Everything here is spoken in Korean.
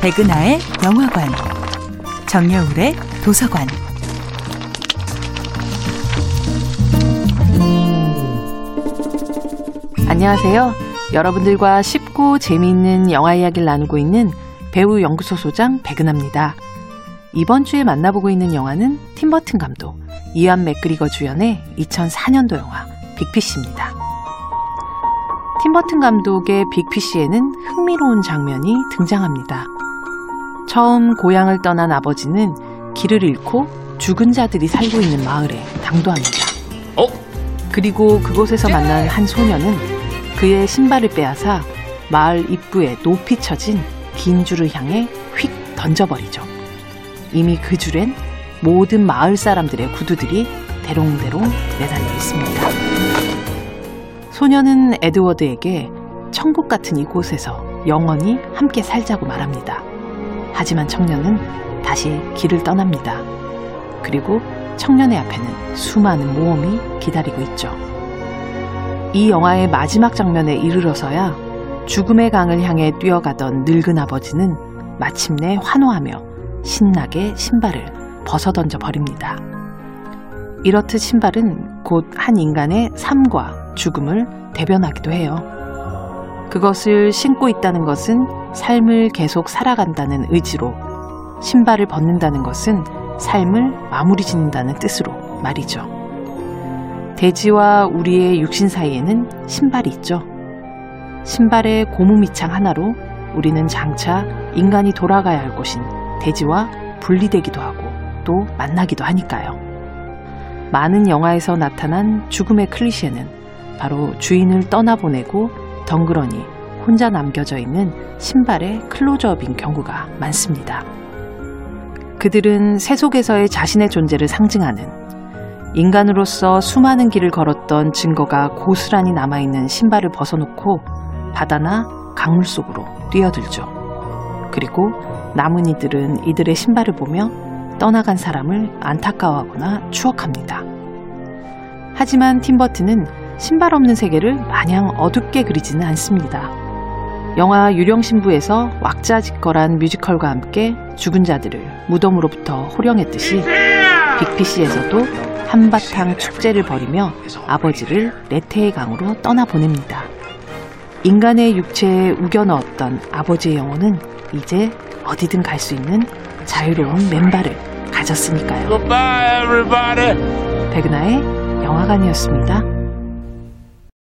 백은하의 영화관, 정여울의 도서관. 안녕하세요. 여러분들과 쉽고 재미있는 영화 이야기를 나누고 있는 배우 연구소 소장 백은하입니다. 이번 주에 만나보고 있는 영화는 팀버튼 감독, 이안 맥그리거 주연의 2004년도 영화 빅피쉬입니다. 팀버튼 감독의 빅피쉬에는 흥미로운 장면이 등장합니다. 처음 고향을 떠난 아버지는 길을 잃고 죽은 자들이 살고 있는 마을에 당도합니다. 어? 그리고 그곳에서 만난 한 소녀는 그의 신발을 빼앗아 마을 입구에 높이 쳐진 긴 줄을 향해 휙 던져버리죠. 이미 그 줄엔 모든 마을 사람들의 구두들이 대롱대롱 매달려 있습니다. 소녀는 에드워드에게 천국 같은 이곳에서 영원히 함께 살자고 말합니다. 하지만 청년은 다시 길을 떠납니다. 그리고 청년의 앞에는 수많은 모험이 기다리고 있죠. 이 영화의 마지막 장면에 이르러서야 죽음의 강을 향해 뛰어가던 늙은 아버지는 마침내 환호하며 신나게 신발을 벗어던져 버립니다. 이렇듯 신발은 곧 한 인간의 삶과 죽음을 대변하기도 해요. 그것을 신고 있다는 것은 삶을 계속 살아간다는 의지로, 신발을 벗는다는 것은 삶을 마무리 짓는다는 뜻으로 말이죠. 돼지와 우리의 육신 사이에는 신발이 있죠. 신발의 고무미창 하나로 우리는 장차 인간이 돌아가야 할 곳인 돼지와 분리되기도 하고 또 만나기도 하니까요. 많은 영화에서 나타난 죽음의 클리셰는 바로 주인을 떠나보내고 덩그러니 혼자 남겨져 있는 신발의 클로즈업인 경우가 많습니다. 그들은 새 속에서의 자신의 존재를 상징하는 인간으로서 수많은 길을 걸었던 증거가 고스란히 남아있는 신발을 벗어놓고 바다나 강물 속으로 뛰어들죠. 그리고 남은 이들은 이들의 신발을 보며 떠나간 사람을 안타까워하거나 추억합니다. 하지만 팀버튼은 신발 없는 세계를 마냥 어둡게 그리지는 않습니다. 영화 유령신부에서 왁자지껄한 뮤지컬과 함께 죽은 자들을 무덤으로부터 호령했듯이 빅피시에서도 한바탕 축제를 벌이며 아버지를 레테의 강으로 떠나보냅니다. 인간의 육체에 우겨 넣었던 아버지의 영혼은 이제 어디든 갈 수 있는 자유로운 맨발을 가졌으니까요. Goodbye, everybody. 백은하의 영화관이었습니다.